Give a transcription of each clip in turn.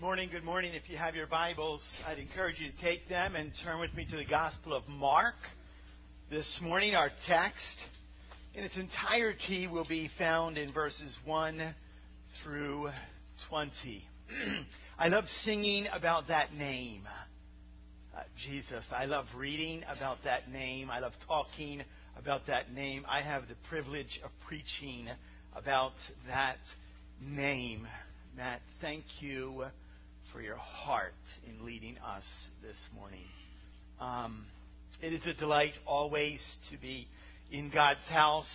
Good morning, good morning. If you have your Bibles, I'd encourage you to take them and turn with me to the Gospel of Mark. This morning, our text in its entirety will be found in verses 1 through 20. I love singing about that name, uh, Jesus. I love reading about that name. I love talking about that name. I have the privilege of preaching about that name. Matt, thank you for your heart in leading us this morning. Um, it is a delight always to be in God's house.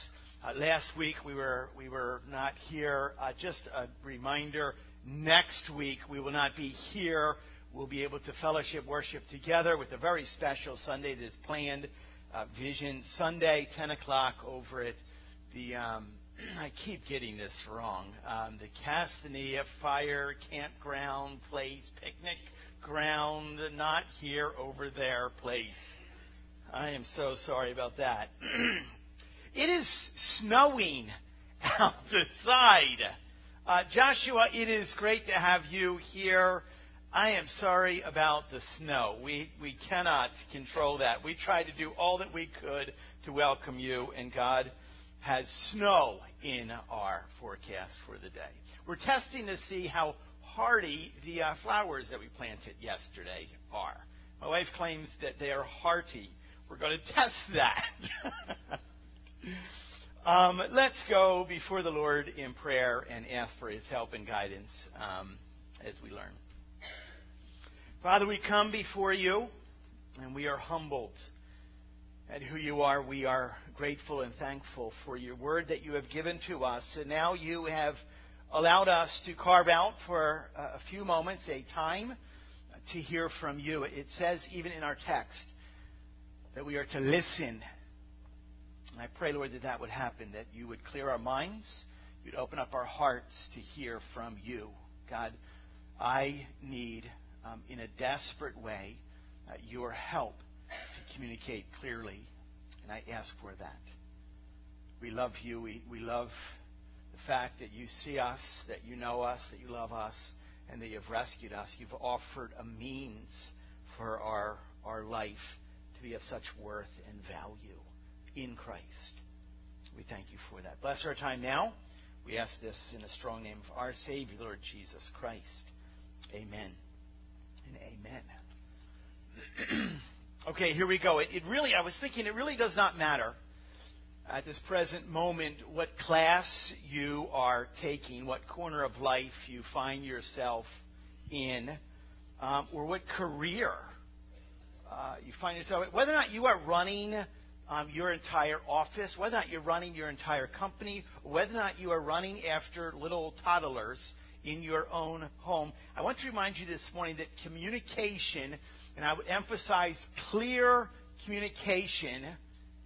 Uh, last week we were we were not here. Uh, just a reminder: next week we will not be here. We'll be able to fellowship, worship together with a very special Sunday that is planned, uh, Vision Sunday, 10 o'clock over at the um, I keep getting this wrong. Um, the Castanea Fire Campground Place, Picnic Ground, not here, over there place. I am so sorry about that. it is snowing outside. Uh, Joshua, it is great to have you here. I am sorry about the snow. We, we cannot control that. We tried to do all that we could to welcome you, and God has snow in our forecast for the day. We're testing to see how hardy the uh, flowers that we planted yesterday are. My wife claims that they are hearty. We're going to test that. um, let's go before the Lord in prayer and ask for his help and guidance um, as we learn. Father, we come before you and we are humbled at who you are. We are grateful and thankful for your word that you have given to us. And now you have allowed us to carve out for a few moments a time to hear from you. It says, even in our text, that we are to listen. And I pray, Lord, that that would happen, that you would clear our minds, you'd open up our hearts to hear from you. God, I need, um, in a desperate way, uh, your help communicate clearly, and I ask for that. We love you. We, we love the fact that you see us, that you know us, that you love us, and that you've rescued us. You've offered a means for our, our life to be of such worth and value in Christ. We thank you for that. Bless our time now. We ask this in the strong name of our Savior, Lord Jesus Christ. Amen and amen. Okay, here we go. It, it, really, I was thinking, it really does not matter at this present moment what class you are taking, what corner of life you find yourself in, um, or what career uh, you find yourself in. Whether or not you are running um, your entire office, whether or not you're running your entire company, whether or not you are running after little toddlers in your own home. I want to remind you this morning that communication and I would emphasize clear communication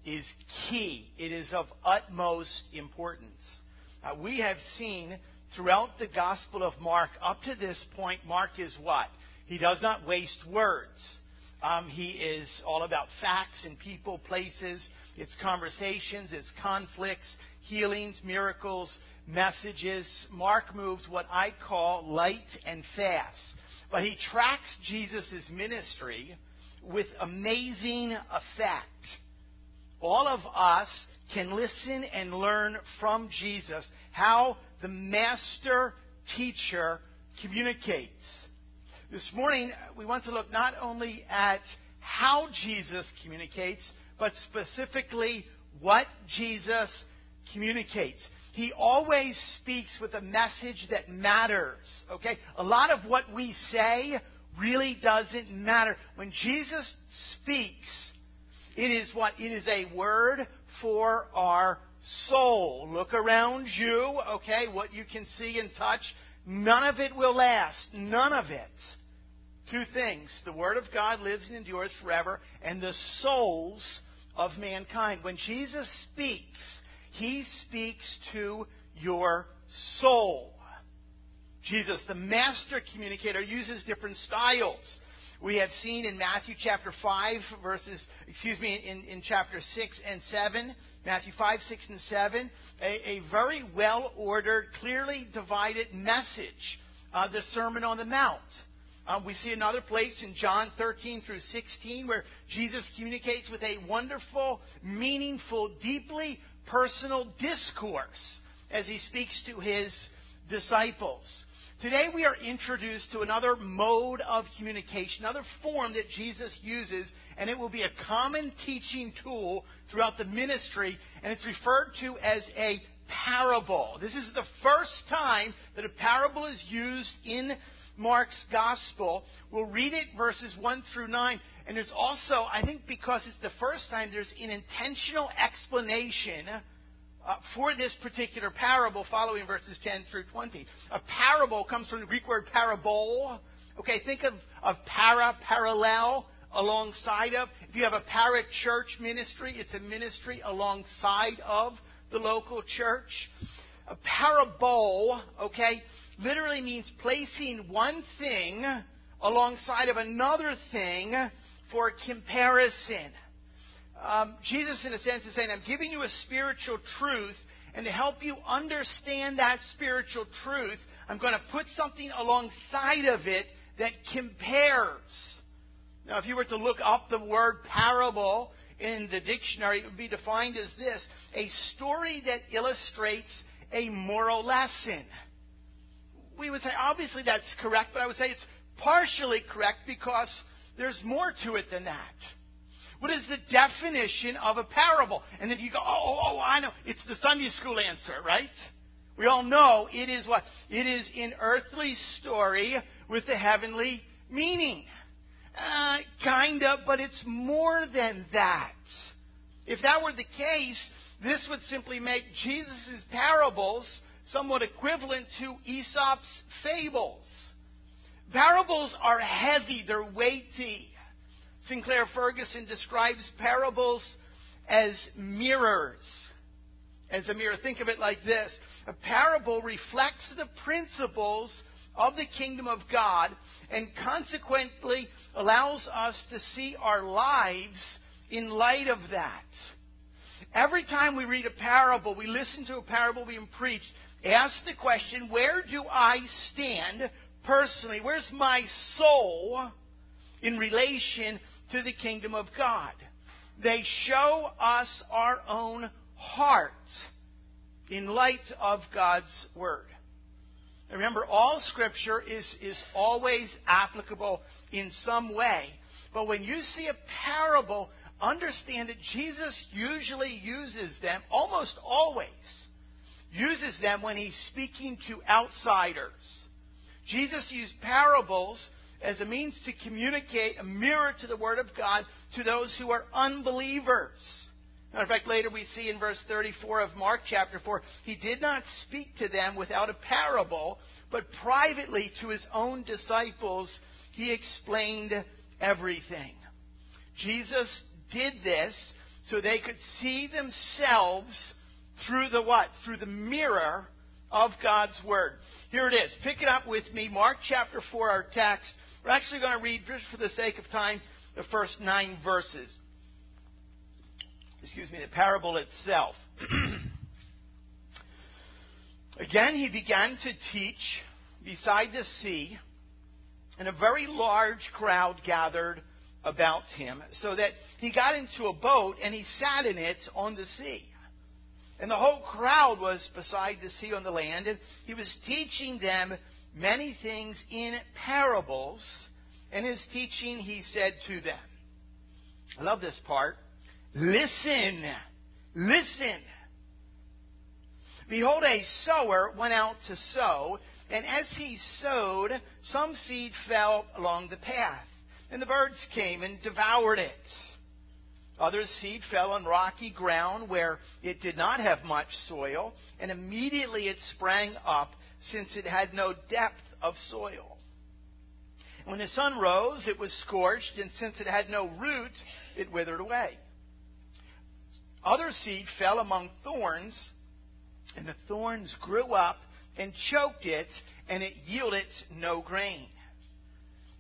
is key. It is of utmost importance. Uh, we have seen throughout the Gospel of Mark, up to this point, Mark is what? He does not waste words. Um, he is all about facts and people, places, it's conversations, it's conflicts, healings, miracles, messages. Mark moves what I call light and fast. But he tracks Jesus' ministry with amazing effect. All of us can listen and learn from Jesus how the master teacher communicates. This morning, we want to look not only at how Jesus communicates, but specifically what Jesus communicates. He always speaks with a message that matters. Okay? A lot of what we say really doesn't matter. When Jesus speaks, it is what? It is a word for our soul. Look around you, okay? What you can see and touch, none of it will last. None of it. Two things. The Word of God lives and endures forever, and the souls of mankind. When Jesus speaks, he speaks to your soul. Jesus, the master communicator, uses different styles. We have seen in Matthew chapter 5, verses, excuse me, in, in chapter 6 and 7, Matthew 5, 6, and 7, a, a very well ordered, clearly divided message uh, the Sermon on the Mount. Um, we see another place in John 13 through 16 where Jesus communicates with a wonderful, meaningful, deeply personal discourse as he speaks to his disciples. Today we are introduced to another mode of communication, another form that Jesus uses, and it will be a common teaching tool throughout the ministry, and it's referred to as a parable. This is the first time that a parable is used in Mark's gospel. We'll read it verses 1 through 9. And there's also, I think because it's the first time, there's an intentional explanation uh, for this particular parable following verses 10 through 20. A parable comes from the Greek word parabole. Okay, think of, of para, parallel, alongside of. If you have a para church ministry, it's a ministry alongside of the local church. A parabole, okay, literally means placing one thing alongside of another thing for comparison. Um, Jesus, in a sense, is saying, I'm giving you a spiritual truth, and to help you understand that spiritual truth, I'm going to put something alongside of it that compares. Now, if you were to look up the word parable in the dictionary, it would be defined as this a story that illustrates a moral lesson we would say, obviously that's correct, but I would say it's partially correct because there's more to it than that. What is the definition of a parable? And then you go, oh, oh, oh, I know. It's the Sunday school answer, right? We all know it is what? It is an earthly story with a heavenly meaning. Uh, kind of, but it's more than that. If that were the case, this would simply make Jesus' parables somewhat equivalent to Aesop's fables. Parables are heavy, they're weighty. Sinclair Ferguson describes parables as mirrors. As a mirror, think of it like this a parable reflects the principles of the kingdom of God and consequently allows us to see our lives in light of that. Every time we read a parable, we listen to a parable being preached, ask the question where do I stand personally? Where's my soul in relation to the kingdom of God? They show us our own heart in light of God's Word. Remember, all Scripture is, is always applicable in some way. But when you see a parable, understand that Jesus usually uses them, almost always, uses them when he's speaking to outsiders. Jesus used parables as a means to communicate a mirror to the Word of God to those who are unbelievers. Now, in fact, later we see in verse 34 of Mark chapter 4, he did not speak to them without a parable, but privately to his own disciples he explained everything. Jesus did this so they could see themselves through the what? Through the mirror of God's Word. Here it is. Pick it up with me. Mark chapter 4, our text. We're actually going to read, just for the sake of time, the first nine verses. Excuse me, the parable itself. Again, he began to teach beside the sea, and a very large crowd gathered about him, so that he got into a boat and he sat in it on the sea. And the whole crowd was beside the sea on the land, and he was teaching them many things in parables. In his teaching, he said to them, I love this part. Listen, listen. Behold, a sower went out to sow, and as he sowed, some seed fell along the path, and the birds came and devoured it. Others' seed fell on rocky ground where it did not have much soil, and immediately it sprang up since it had no depth of soil. when the sun rose, it was scorched, and since it had no root, it withered away. Other seed fell among thorns, and the thorns grew up and choked it, and it yielded no grain.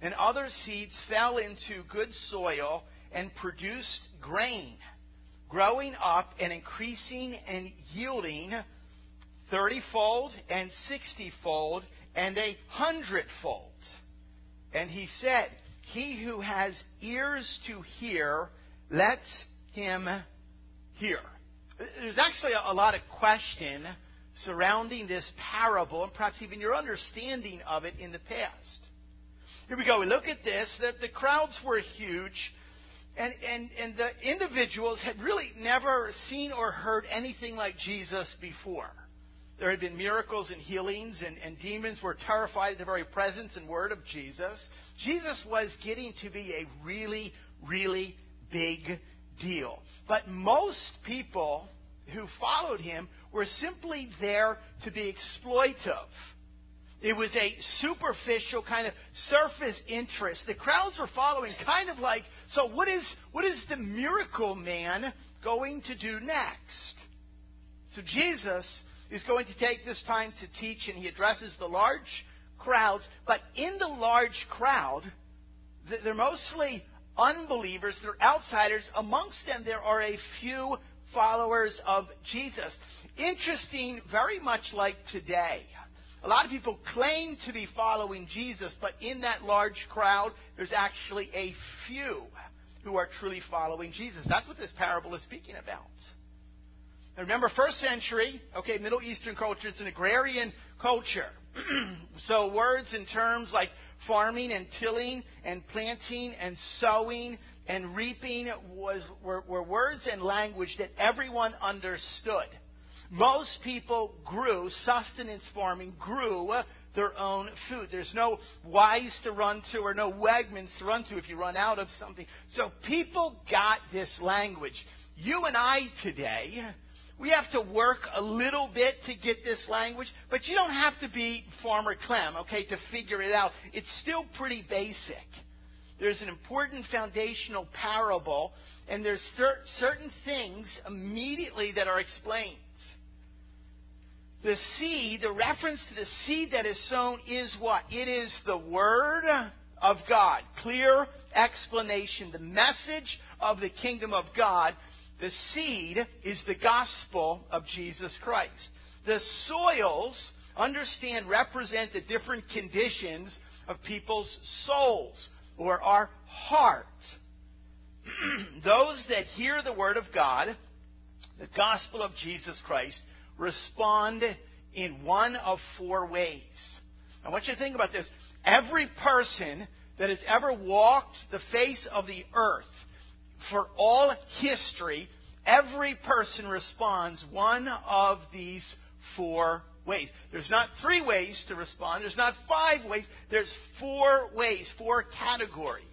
And other seeds fell into good soil and produced grain, growing up and increasing and yielding thirtyfold and sixtyfold and a hundredfold. And he said, He who has ears to hear, let him hear. There's actually a lot of question surrounding this parable and perhaps even your understanding of it in the past. Here we go. We look at this. that the crowds were huge, and, and, and the individuals had really never seen or heard anything like Jesus before. There had been miracles and healings, and, and demons were terrified at the very presence and word of Jesus. Jesus was getting to be a really, really big deal. But most people who followed him were simply there to be exploitive. It was a superficial kind of surface interest. The crowds were following kind of like, so what is, what is the miracle man going to do next? So Jesus is going to take this time to teach, and he addresses the large crowds. But in the large crowd, they're mostly unbelievers, they're outsiders. Amongst them, there are a few followers of Jesus. Interesting, very much like today. A lot of people claim to be following Jesus, but in that large crowd, there's actually a few who are truly following Jesus. That's what this parable is speaking about. Now remember, first century, okay, Middle Eastern culture, it's an agrarian culture. so words and terms like farming and tilling and planting and sowing and reaping was, were, were words and language that everyone understood. Most people grew, sustenance farming grew uh, their own food. There's no Weis to run to or no Wegmans to run to if you run out of something. So people got this language. You and I today, we have to work a little bit to get this language, but you don't have to be Farmer Clem, okay, to figure it out. It's still pretty basic. There's an important foundational parable, and there's cer- certain things immediately that are explained. The seed, the reference to the seed that is sown is what? It is the Word of God. Clear explanation. The message of the kingdom of God the seed is the gospel of Jesus Christ. The soils, understand, represent the different conditions of people's souls or our heart. Those that hear the word of God, the gospel of Jesus Christ, respond in one of four ways. I want you to think about this. Every person that has ever walked the face of the earth for all history, every person responds one of these four ways. There's not three ways to respond, there's not five ways, there's four ways, four categories.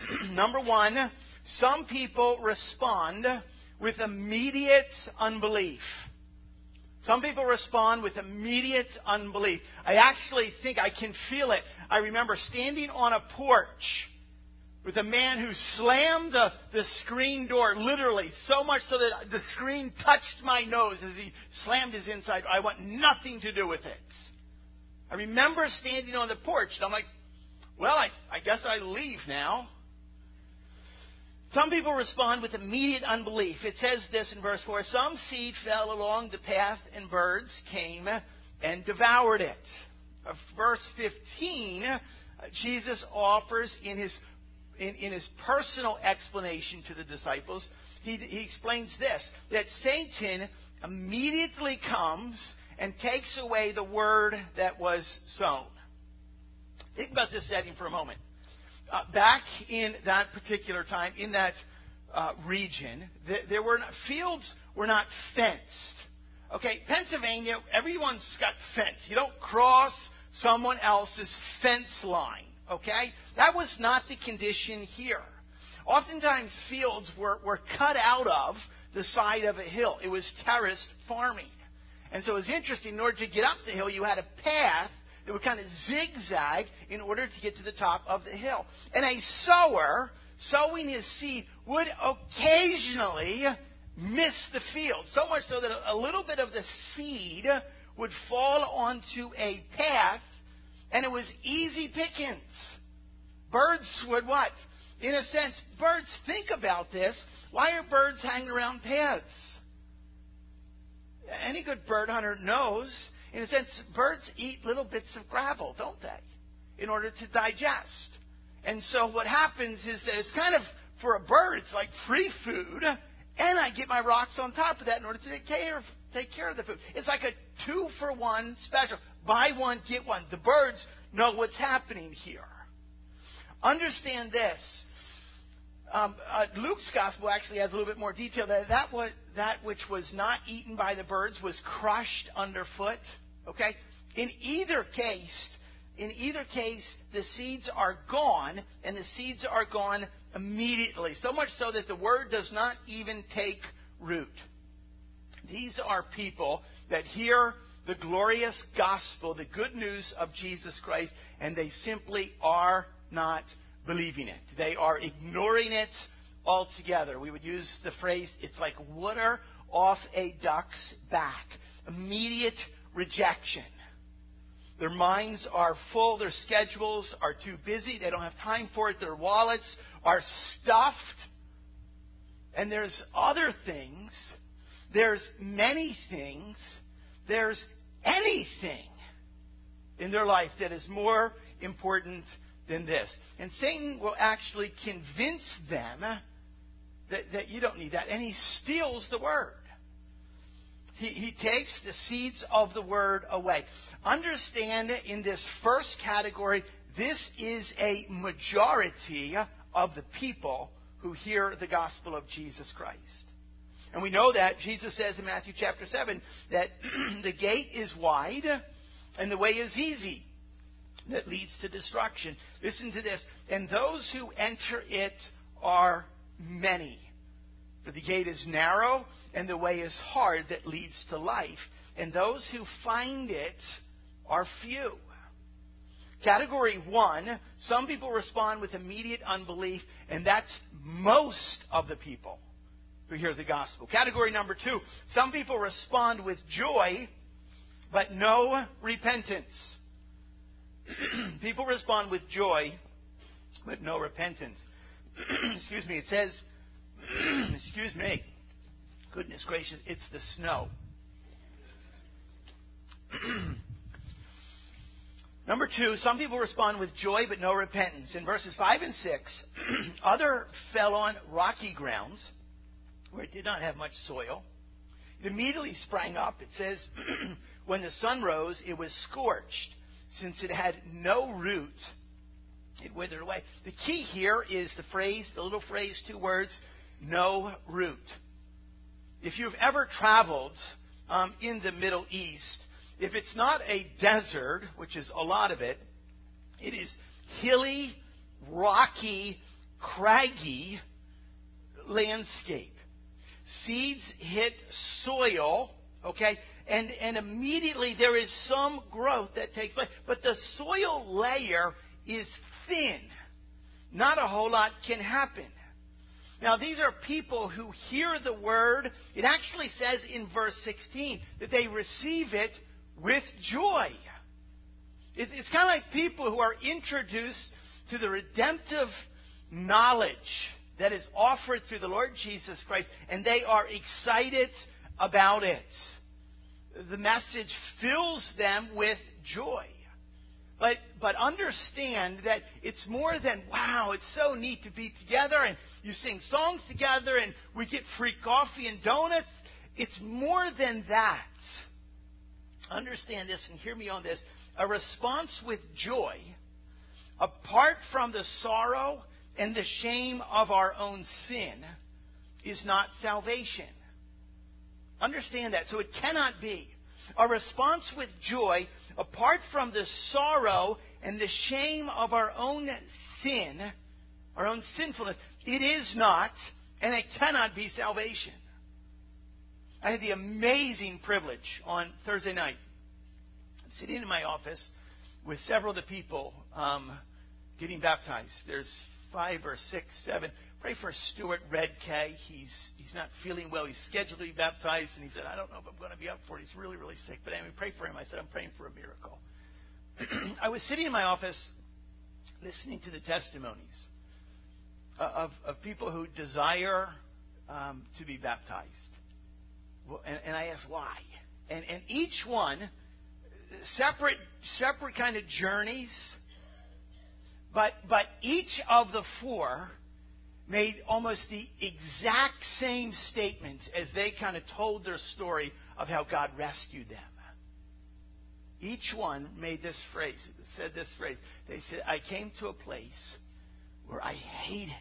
Number one, some people respond with immediate unbelief. Some people respond with immediate unbelief. I actually think I can feel it. I remember standing on a porch with a man who slammed the, the screen door literally so much so that the screen touched my nose as he slammed his inside. I want nothing to do with it. I remember standing on the porch and I'm like, well, I, I guess I leave now. Some people respond with immediate unbelief. It says this in verse 4 Some seed fell along the path, and birds came and devoured it. Uh, verse 15, uh, Jesus offers in his in, in his personal explanation to the disciples, he, he explains this that Satan immediately comes and takes away the word that was sown. Think about this setting for a moment. Uh, back in that particular time, in that uh, region, th- there were not, fields were not fenced. Okay, Pennsylvania, everyone's got fence. You don't cross someone else's fence line. Okay? That was not the condition here. Oftentimes, fields were, were cut out of the side of a hill. It was terraced farming. And so it was interesting. In order to get up the hill, you had a path that would kind of zigzag in order to get to the top of the hill. And a sower, sowing his seed, would occasionally miss the field. So much so that a little bit of the seed would fall onto a path and it was easy pickings. Birds would what? In a sense, birds think about this. Why are birds hanging around paths? Any good bird hunter knows In a sense, birds eat little bits of gravel, don't they? In order to digest. And so what happens is that it's kind of, for a bird, it's like free food, and I get my rocks on top of that in order to take care of, take care of the food. It's like a two for one special. Buy one, get one. The birds know what's happening here. Understand this. Um, uh, Luke's gospel actually has a little bit more detail. That that, what, that which was not eaten by the birds was crushed underfoot. Okay. In either case, in either case, the seeds are gone, and the seeds are gone immediately. So much so that the word does not even take root. These are people that hear the glorious gospel, the good news of Jesus Christ, and they simply are not believing it. They are ignoring it altogether. We would use the phrase, it's like water off a duck's back. Immediate rejection. Their minds are full, their schedules are too busy, they don't have time for it, their wallets are stuffed. And there's other things, there's many things, there's anything in their life that is more important than this. And Satan will actually convince them that, that you don't need that. And he steals the word. He, he takes the seeds of the word away. Understand in this first category, this is a majority of the people who hear the gospel of Jesus Christ. And we know that Jesus says in Matthew chapter 7 that the gate is wide and the way is easy that leads to destruction. Listen to this. And those who enter it are many. For the gate is narrow and the way is hard that leads to life. And those who find it are few. Category one, some people respond with immediate unbelief, and that's most of the people who hear the gospel. Category number two, some people respond with joy, but no repentance. people respond with joy, but no repentance. excuse me, it says, excuse me, goodness gracious, it's the snow. Number two, some people respond with joy but no repentance. In verses 5 and 6, other fell on rocky grounds where it did not have much soil. It immediately sprang up. It says, when the sun rose, it was scorched. Since it had no root, it withered away. The key here is the phrase, the little phrase, two words, no root. If you've ever traveled um, in the Middle East, if it's not a desert, which is a lot of it, it is hilly, rocky, craggy landscape. Seeds hit soil, okay, and, and immediately there is some growth that takes place. But the soil layer is thin. Not a whole lot can happen. Now, these are people who hear the word. It actually says in verse 16 that they receive it with joy. It's kind of like people who are introduced to the redemptive knowledge that is offered through the Lord Jesus Christ, and they are excited about it. The message fills them with joy. But, but understand that it's more than, wow, it's so neat to be together and you sing songs together and we get free coffee and donuts. It's more than that. Understand this and hear me on this. A response with joy, apart from the sorrow and the shame of our own sin, is not salvation. Understand that. So it cannot be. A response with joy apart from the sorrow and the shame of our own sin, our own sinfulness, it is not and it cannot be salvation. I had the amazing privilege on Thursday night sitting in my office with several of the people um, getting baptized. There's five or six, seven. Pray for Stuart Redkay. He's he's not feeling well. He's scheduled to be baptized, and he said, "I don't know if I'm going to be up for it. He's really, really sick." But anyway, pray for him. I said, "I'm praying for a miracle." I was sitting in my office listening to the testimonies of, of people who desire um, to be baptized. Well, and, and I asked why. And, and each one separate, separate kind of journeys. But, but each of the four made almost the exact same statements as they kind of told their story of how God rescued them. Each one made this phrase, said this phrase. They said, I came to a place where I hated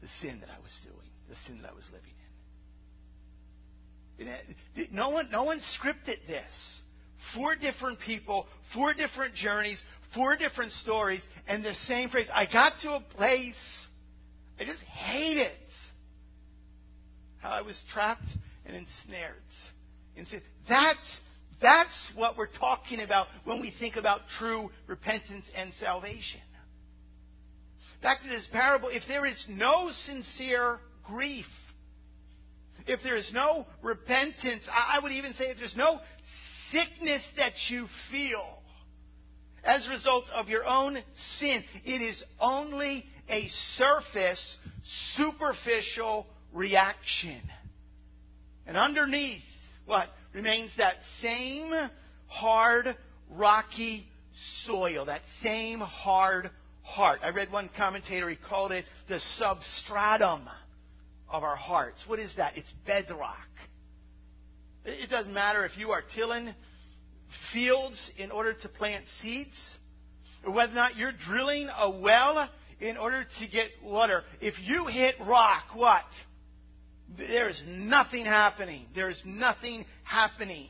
the sin that I was doing, the sin that I was living in. No one, no one scripted this. Four different people, four different journeys, four different stories, and the same phrase. I got to a place, I just hate it. How I was trapped and ensnared. And so that's, that's what we're talking about when we think about true repentance and salvation. Back to this parable, if there is no sincere grief, if there is no repentance, I would even say if there's no sickness that you feel as a result of your own sin, it is only a surface, superficial reaction. And underneath, what? Remains that same hard, rocky soil, that same hard heart. I read one commentator, he called it the substratum of our hearts. What is that? It's bedrock. It doesn't matter if you are tilling fields in order to plant seeds, or whether or not you're drilling a well in order to get water. If you hit rock, what? There is nothing happening. There is nothing happening.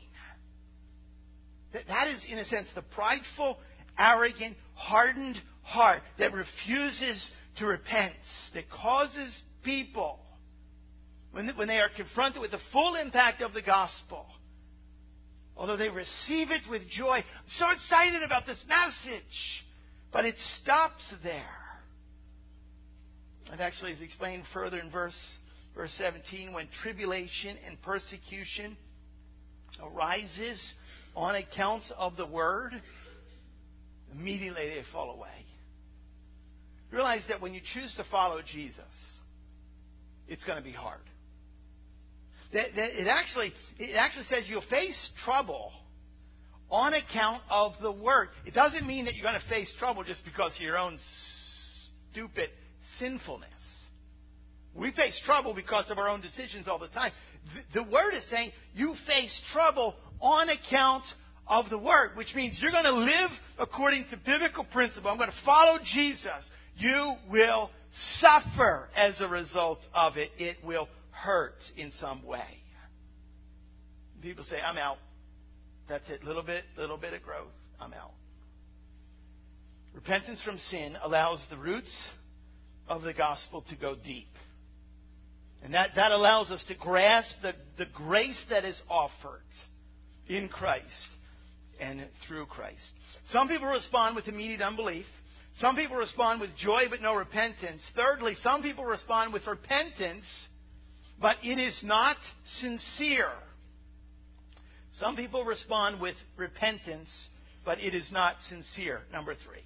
That is, in a sense, the prideful, arrogant, hardened heart that refuses to repent, that causes people, when, when they are confronted with the full impact of the gospel, although they receive it with joy, I'm so excited about this message, but it stops there. It actually is explained further in verse, verse 17 when tribulation and persecution arises on account of the word, immediately they fall away. Realize that when you choose to follow Jesus, it's going to be hard. That, that it actually it actually says you'll face trouble on account of the word. It doesn't mean that you're going to face trouble just because of your own stupid sinfulness. We face trouble because of our own decisions all the time. The, the word is saying you face trouble on account of the word, which means you're going to live according to biblical principle. I'm going to follow Jesus you will suffer as a result of it. It will hurt in some way. People say, I'm out. That's it. Little bit, little bit of growth. I'm out. Repentance from sin allows the roots of the gospel to go deep. And that, that allows us to grasp the, the grace that is offered in Christ and through Christ. Some people respond with immediate unbelief. Some people respond with joy but no repentance. Thirdly, some people respond with repentance, but it is not sincere. Some people respond with repentance, but it is not sincere. Number three.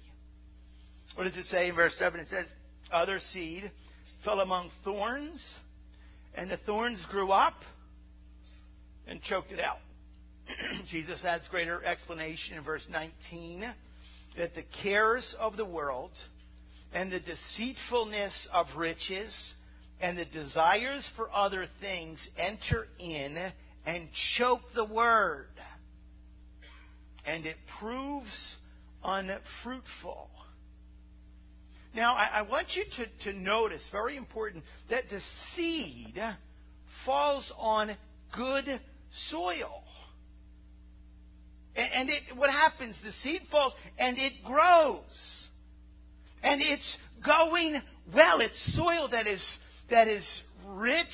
What does it say in verse 7? It says, Other seed fell among thorns, and the thorns grew up and choked it out. Jesus adds greater explanation in verse 19 that the cares of the world and the deceitfulness of riches and the desires for other things enter in and choke the word. And it proves unfruitful. Now, I, I want you to, to notice, very important, that the seed falls on good soil. And it, what happens? The seed falls and it grows. And it's going well. It's soil that is, that is rich,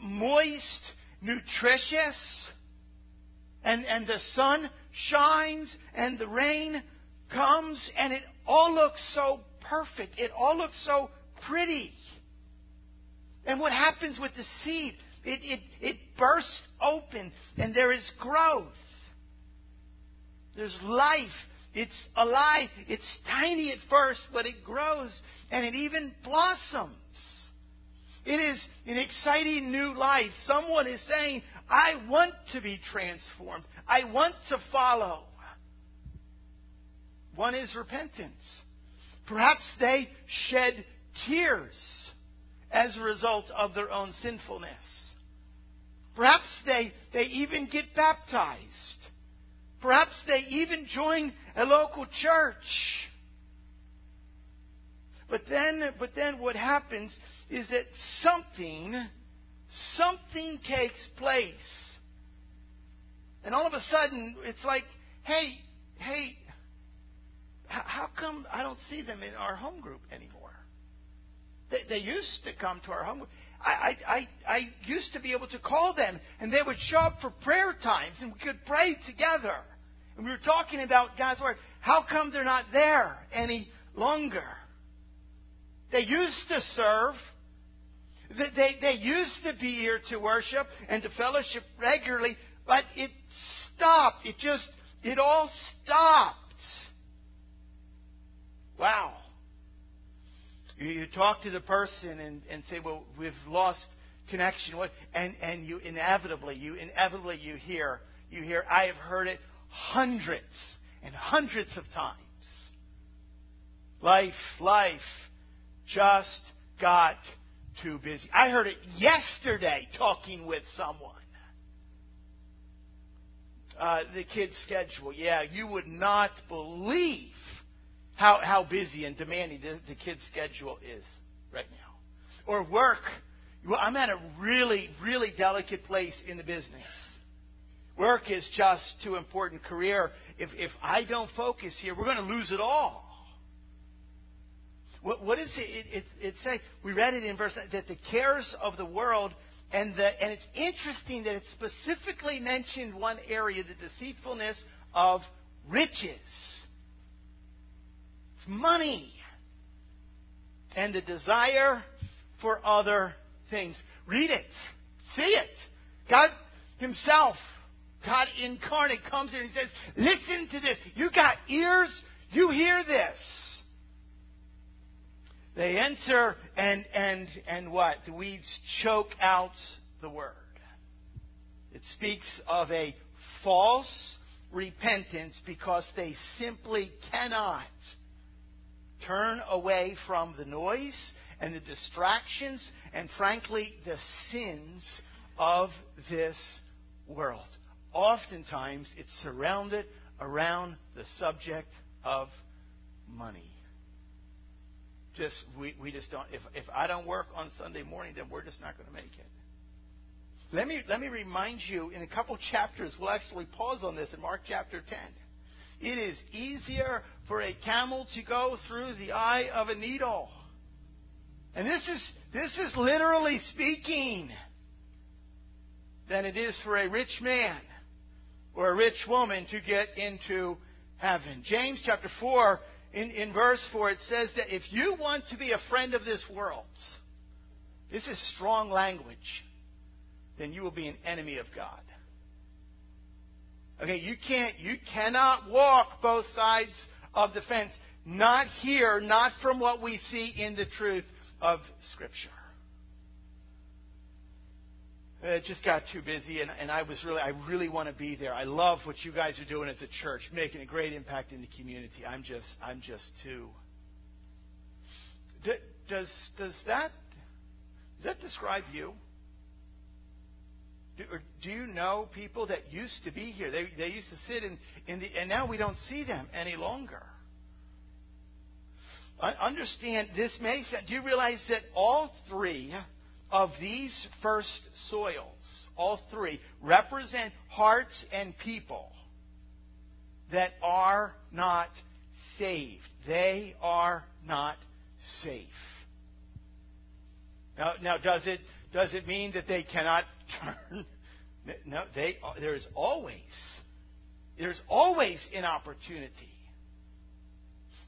moist, nutritious. And, and the sun shines and the rain comes and it all looks so perfect. It all looks so pretty. And what happens with the seed? It, it, it bursts open and there is growth. There's life. It's alive. It's tiny at first, but it grows and it even blossoms. It is an exciting new life. Someone is saying, I want to be transformed. I want to follow. One is repentance. Perhaps they shed tears as a result of their own sinfulness. Perhaps they, they even get baptized. Perhaps they even join a local church. But then, but then what happens is that something, something takes place. And all of a sudden, it's like, hey, hey, how come I don't see them in our home group anymore? They, they used to come to our home. group. I, I, I used to be able to call them, and they would show up for prayer times, and we could pray together. And we were talking about God's Word. How come they're not there any longer? They used to serve. They, they used to be here to worship and to fellowship regularly, but it stopped. It just, it all stopped. Wow. You, you talk to the person and, and say, well, we've lost connection. What? And, and you inevitably, you inevitably you hear, you hear, I have heard it hundreds and hundreds of times. Life, life just got too busy. I heard it yesterday talking with someone. Uh, the kid's schedule. Yeah, you would not believe how, how busy and demanding the, the kid's schedule is right now. Or work. Well, I'm at a really, really delicate place in the business. Work is just too important. Career, if, if I don't focus here, we're going to lose it all. What, what is it? It, it, it say? We read it in verse that the cares of the world and the and it's interesting that it specifically mentioned one area, the deceitfulness of riches. It's money. And the desire for other things. Read it. See it. God Himself, God incarnate, comes in and says, Listen to this. You got ears, you hear this. They enter and and and what? The weeds choke out the word. It speaks of a false repentance because they simply cannot Turn away from the noise and the distractions and, frankly, the sins of this world. Oftentimes, it's surrounded around the subject of money. Just we, we just don't. If if I don't work on Sunday morning, then we're just not going to make it. Let me let me remind you. In a couple chapters, we'll actually pause on this in Mark chapter ten. It is easier for a camel to go through the eye of a needle. And this is, this is literally speaking than it is for a rich man or a rich woman to get into heaven. James chapter 4, in, in verse 4, it says that if you want to be a friend of this world, this is strong language, then you will be an enemy of God. Okay, you can't, you cannot walk both sides of the fence. Not here, not from what we see in the truth of Scripture. It just got too busy, and, and I was really, I really want to be there. I love what you guys are doing as a church, making a great impact in the community. I'm just, I'm just too. Does does that does that describe you? Do, uh, do you know people that used to be here? They, they used to sit in, in the, and now we don't see them any longer. Understand this makes sense. Do you realize that all three of these first soils, all three, represent hearts and people that are not saved? They are not safe. Now, now does it does it mean that they cannot turn. No, they, there's always, there's always an opportunity.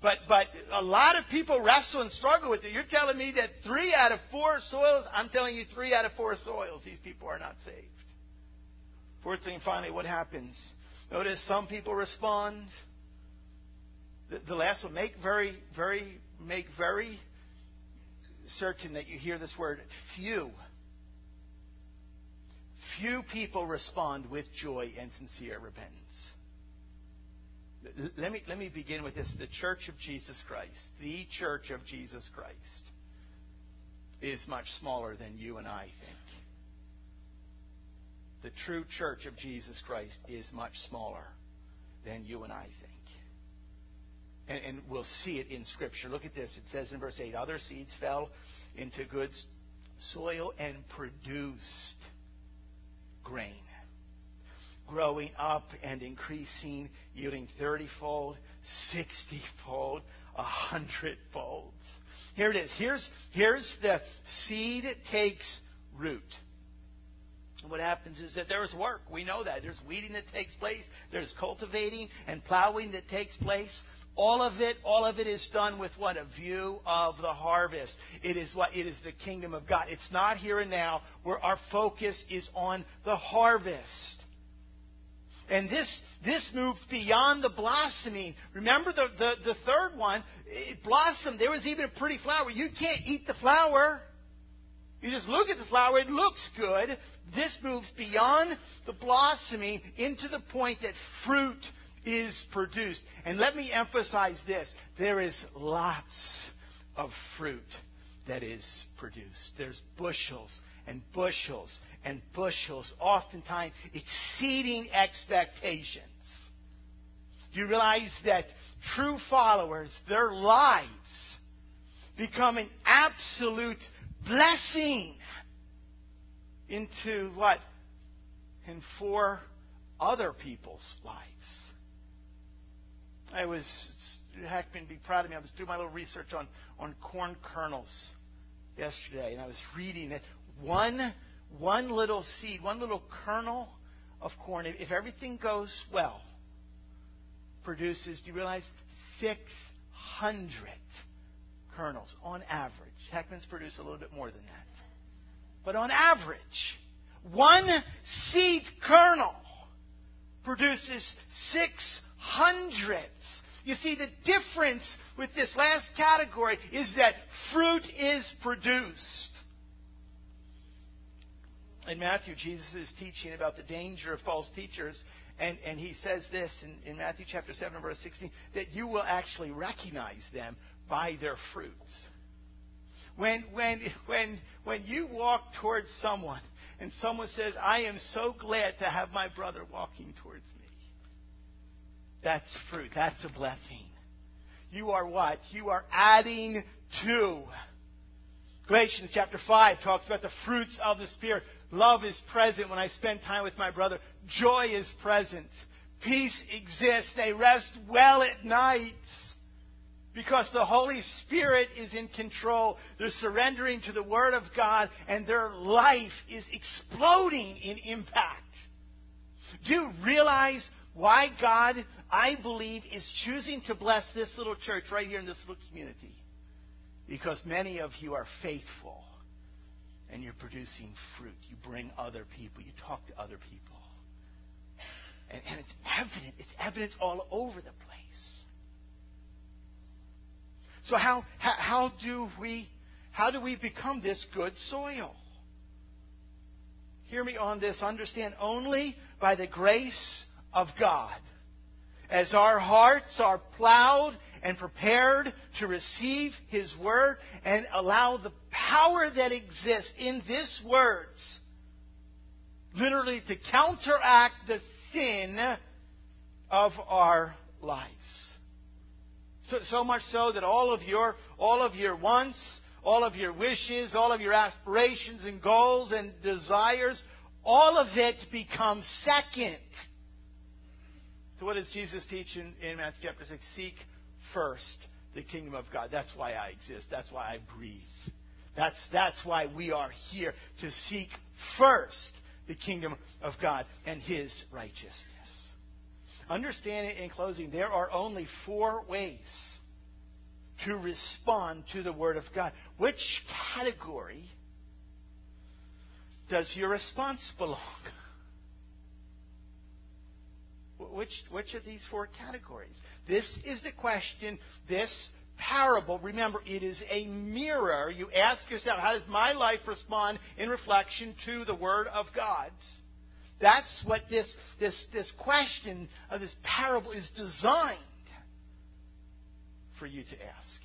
But, but a lot of people wrestle and struggle with it. You're telling me that three out of four soils, I'm telling you three out of four soils, these people are not saved. Fourth thing, finally, what happens? Notice some people respond. The, the last one, make very, very, make very certain that you hear this word, few few people respond with joy and sincere repentance. Let me, let me begin with this. The Church of Jesus Christ, the Church of Jesus Christ, is much smaller than you and I think. The true Church of Jesus Christ is much smaller than you and I think. And, and we'll see it in Scripture. Look at this. It says in verse 8 Other seeds fell into good soil and produced grain, growing up and increasing, yielding 30 fold, 60 fold, 100 folds. Here it is. Here's, here's the seed that takes root. what happens is that there's work. We know that. There's weeding that takes place. There's cultivating and plowing that takes place. All of it, all of it is done with what? A view of the harvest. It is what? It is the kingdom of God. It's not here and now where our focus is on the harvest. And this, this moves beyond the blossoming. Remember the, the, the third one, it blossomed. There was even a pretty flower. You can't eat the flower. You just look at the flower, it looks good. This moves beyond the blossoming into the point that fruit is produced. And let me emphasize this there is lots of fruit that is produced. There's bushels and bushels and bushels, oftentimes exceeding expectations. Do you realize that true followers, their lives become an absolute blessing into what? And for other people's lives. I was, Hackman, be proud of me. I was doing my little research on, on corn kernels yesterday, and I was reading it. One, one little seed, one little kernel of corn, if everything goes well, produces, do you realize, 600 kernels on average. Heckman's produce a little bit more than that. But on average, one seed kernel produces 600 you see, the difference with this last category is that fruit is produced. In Matthew, Jesus is teaching about the danger of false teachers, and, and he says this in, in Matthew chapter 7, verse 16, that you will actually recognize them by their fruits. When, when, when, when you walk towards someone and someone says, I am so glad to have my brother walking towards me, that's fruit. That's a blessing. You are what? You are adding to. Galatians chapter 5 talks about the fruits of the Spirit. Love is present when I spend time with my brother. Joy is present. Peace exists. They rest well at night because the Holy Spirit is in control. They're surrendering to the Word of God and their life is exploding in impact. Do you realize why God, I believe, is choosing to bless this little church right here in this little community. Because many of you are faithful and you're producing fruit. You bring other people, you talk to other people. And, and it's evident, it's evident all over the place. So how, how, how do we how do we become this good soil? Hear me on this. Understand only by the grace of God. As our hearts are plowed and prepared to receive His Word and allow the power that exists in these words literally to counteract the sin of our lives. So, so much so that all of your all of your wants, all of your wishes, all of your aspirations and goals and desires, all of it becomes second so, what does Jesus teach in, in Matthew chapter 6? Seek first the kingdom of God. That's why I exist. That's why I breathe. That's, that's why we are here to seek first the kingdom of God and His righteousness. Understanding in closing, there are only four ways to respond to the Word of God. Which category does your response belong? Which, which of these four categories? This is the question. This parable, remember, it is a mirror. You ask yourself, how does my life respond in reflection to the Word of God? That's what this, this, this question of this parable is designed for you to ask.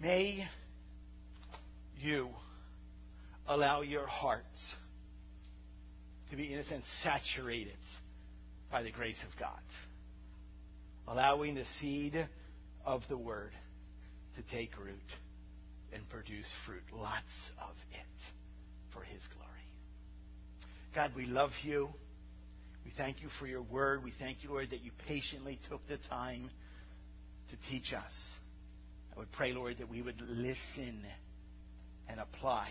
May you allow your hearts to be, in a sense, saturated by the grace of God, allowing the seed of the Word to take root and produce fruit, lots of it, for His glory. God, we love you. We thank you for your word. We thank you, Lord, that you patiently took the time to teach us. I would pray, Lord, that we would listen and apply.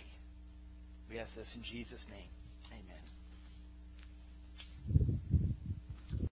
We ask this in Jesus' name. Amen.